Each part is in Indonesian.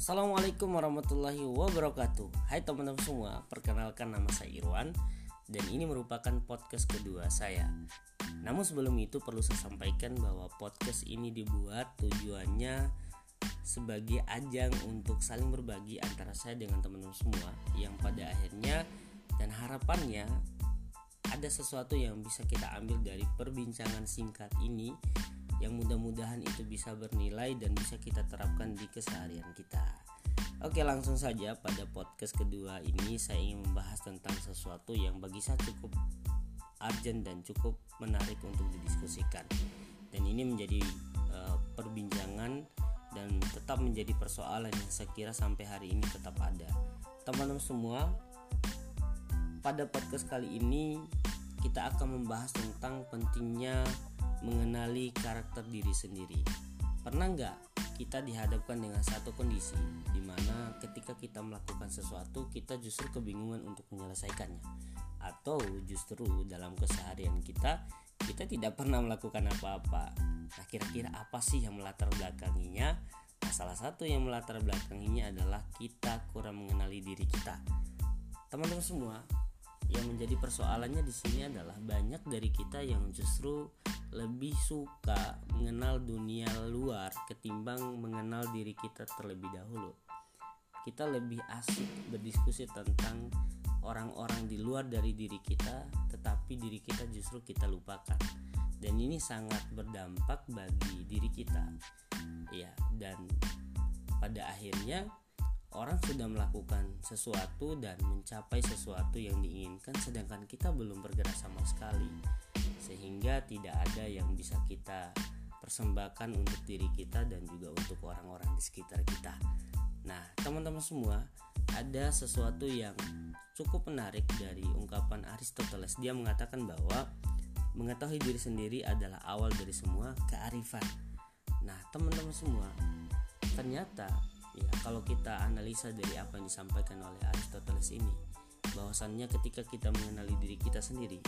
Assalamualaikum warahmatullahi wabarakatuh. Hai teman-teman semua, perkenalkan nama saya Irwan Dan ini merupakan podcast kedua saya. Namun sebelum itu perlu saya sampaikan bahwa podcast ini dibuat tujuannya sebagai ajang untuk saling berbagi antara saya dengan teman-teman semua Yang pada akhirnya dan harapannya ada sesuatu yang bisa kita ambil dari perbincangan singkat ini yang mudah-mudahan itu bisa bernilai dan bisa kita terapkan di keseharian kita. Oke, langsung saja pada podcast kedua ini saya ingin membahas tentang sesuatu yang bagi saya cukup urgent dan cukup menarik untuk didiskusikan. Dan ini menjadi uh, perbincangan dan tetap menjadi persoalan yang saya kira sampai hari ini tetap ada. Teman-teman semua, pada podcast kali ini kita akan membahas tentang pentingnya mengenali karakter diri sendiri. Pernah nggak kita dihadapkan dengan satu kondisi di mana ketika kita melakukan sesuatu kita justru kebingungan untuk menyelesaikannya atau justru dalam keseharian kita kita tidak pernah melakukan apa-apa. Nah, kira-kira apa sih yang melatar belakanginya? Nah, salah satu yang melatar belakanginya adalah kita kurang mengenali diri kita. Teman-teman semua, yang menjadi persoalannya di sini adalah banyak dari kita yang justru lebih suka mengenal dunia luar ketimbang mengenal diri kita terlebih dahulu. Kita lebih asik berdiskusi tentang orang-orang di luar dari diri kita, tetapi diri kita justru kita lupakan. Dan ini sangat berdampak bagi diri kita. Ya, dan pada akhirnya orang sudah melakukan sesuatu dan mencapai sesuatu yang diinginkan sedangkan kita belum bergerak sama sekali sehingga tidak ada yang bisa kita persembahkan untuk diri kita dan juga untuk orang-orang di sekitar kita. Nah, teman-teman semua, ada sesuatu yang cukup menarik dari ungkapan Aristoteles. Dia mengatakan bahwa mengetahui diri sendiri adalah awal dari semua kearifan. Nah, teman-teman semua, ternyata ya kalau kita analisa dari apa yang disampaikan oleh Aristoteles ini, bahwasannya ketika kita mengenali diri kita sendiri,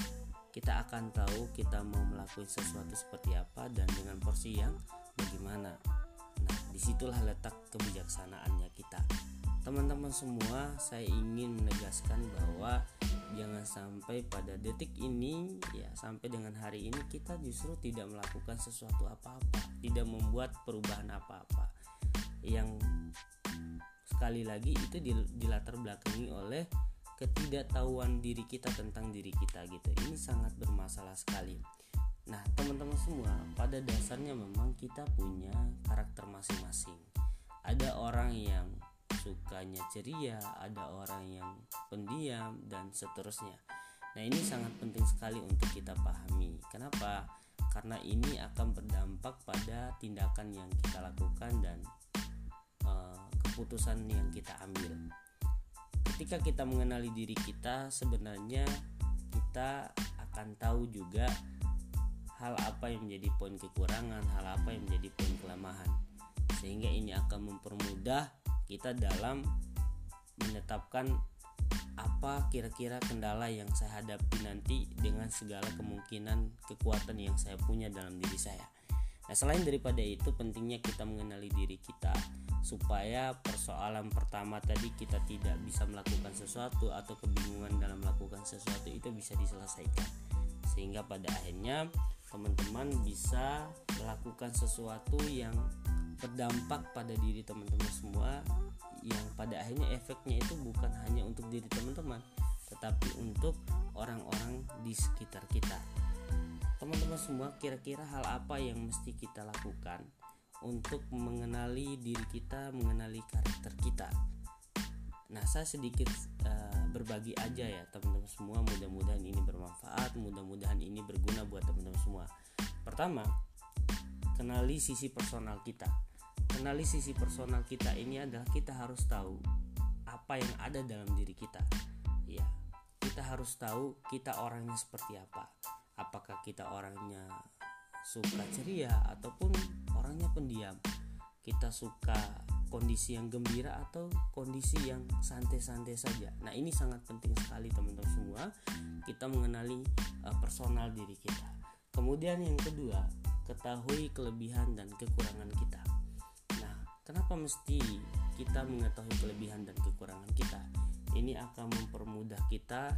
kita akan tahu kita mau melakukan sesuatu seperti apa dan dengan porsi yang bagaimana. Nah, di situlah letak kebijaksanaannya kita. Teman-teman semua, saya ingin menegaskan bahwa jangan sampai pada detik ini, ya sampai dengan hari ini kita justru tidak melakukan sesuatu apa-apa, tidak membuat perubahan apa-apa. Yang sekali lagi itu dilatar belakangi oleh ketidaktahuan diri kita tentang diri kita gitu. Ini sangat bermasalah sekali. Nah teman-teman semua pada dasarnya memang kita punya karakter masing-masing. Ada orang yang sukanya ceria ada orang yang pendiam dan seterusnya. Nah ini sangat penting sekali untuk kita pahami. Kenapa? Karena ini akan berdampak pada tindakan yang kita lakukan dan uh, keputusan yang kita ambil ketika kita mengenali diri kita sebenarnya kita akan tahu juga hal apa yang menjadi poin kekurangan, hal apa yang menjadi poin kelemahan. Sehingga ini akan mempermudah kita dalam menetapkan apa kira-kira kendala yang saya hadapi nanti dengan segala kemungkinan kekuatan yang saya punya dalam diri saya. Nah, selain daripada itu pentingnya kita mengenali diri kita supaya persoalan pertama tadi kita tidak bisa melakukan sesuatu atau kebingungan dalam melakukan sesuatu itu bisa diselesaikan. Sehingga pada akhirnya teman-teman bisa melakukan sesuatu yang berdampak pada diri teman-teman semua yang pada akhirnya efeknya itu bukan hanya untuk diri teman-teman tetapi untuk orang-orang di sekitar kita teman-teman semua kira-kira hal apa yang mesti kita lakukan untuk mengenali diri kita, mengenali karakter kita. Nah, saya sedikit uh, berbagi aja ya teman-teman semua. Mudah-mudahan ini bermanfaat, mudah-mudahan ini berguna buat teman-teman semua. Pertama, kenali sisi personal kita. Kenali sisi personal kita ini adalah kita harus tahu apa yang ada dalam diri kita. Ya, kita harus tahu kita orangnya seperti apa. Apakah kita orangnya suka ceria ataupun orangnya pendiam kita suka kondisi yang gembira atau kondisi yang santai-santai saja. Nah, ini sangat penting sekali teman-teman semua kita mengenali uh, personal diri kita. Kemudian yang kedua, ketahui kelebihan dan kekurangan kita. Nah, kenapa mesti kita mengetahui kelebihan dan kekurangan kita. Ini akan mempermudah kita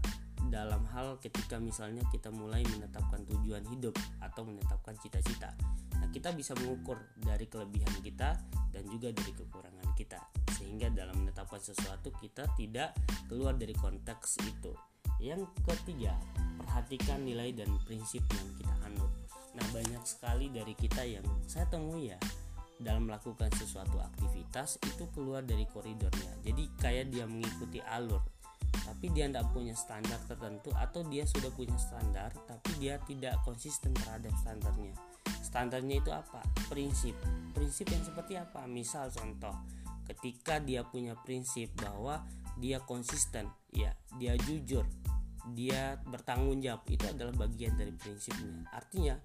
dalam hal ketika misalnya kita mulai menetapkan tujuan hidup atau menetapkan cita-cita. Nah, kita bisa mengukur dari kelebihan kita dan juga dari kekurangan kita. Sehingga dalam menetapkan sesuatu kita tidak keluar dari konteks itu. Yang ketiga, perhatikan nilai dan prinsip yang kita anut. Nah, banyak sekali dari kita yang saya temui ya dalam melakukan sesuatu aktivitas itu keluar dari koridornya jadi kayak dia mengikuti alur tapi dia tidak punya standar tertentu atau dia sudah punya standar tapi dia tidak konsisten terhadap standarnya. Standarnya itu apa? Prinsip. Prinsip yang seperti apa? Misal contoh ketika dia punya prinsip bahwa dia konsisten ya dia jujur dia bertanggung jawab itu adalah bagian dari prinsipnya. Artinya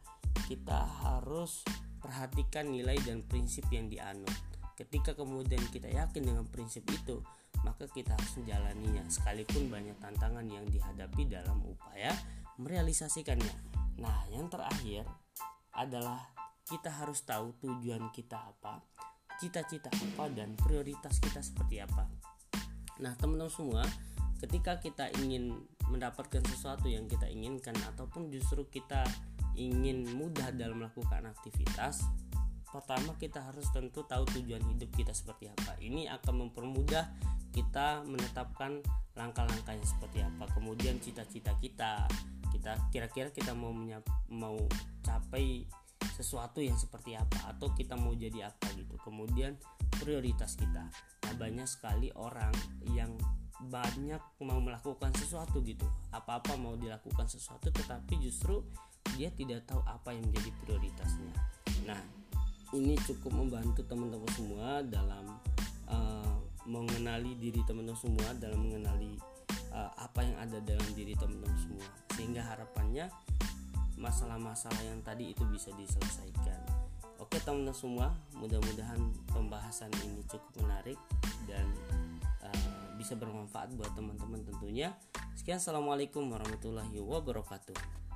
kita harus perhatikan nilai dan prinsip yang dianut. Ketika kemudian kita yakin dengan prinsip itu, maka kita harus menjalaninya sekalipun banyak tantangan yang dihadapi dalam upaya merealisasikannya. Nah, yang terakhir adalah kita harus tahu tujuan kita apa, cita-cita apa dan prioritas kita seperti apa. Nah, teman-teman semua, ketika kita ingin mendapatkan sesuatu yang kita inginkan ataupun justru kita ingin mudah dalam melakukan aktivitas pertama kita harus tentu tahu tujuan hidup kita seperti apa ini akan mempermudah kita menetapkan langkah-langkah yang seperti apa. Kemudian cita-cita kita. Kita kira-kira kita mau mau capai sesuatu yang seperti apa atau kita mau jadi apa gitu. Kemudian prioritas kita. Nah banyak sekali orang yang banyak mau melakukan sesuatu gitu. Apa-apa mau dilakukan sesuatu tetapi justru dia tidak tahu apa yang menjadi prioritasnya. Nah ini cukup membantu teman-teman semua dalam uh, mengenali diri teman-teman semua dalam mengenali uh, apa yang ada dalam diri teman-teman semua. Sehingga harapannya masalah-masalah yang tadi itu bisa diselesaikan. Oke teman-teman semua mudah-mudahan pembahasan ini cukup menarik dan uh, bisa bermanfaat buat teman-teman tentunya. Sekian assalamualaikum warahmatullahi wabarakatuh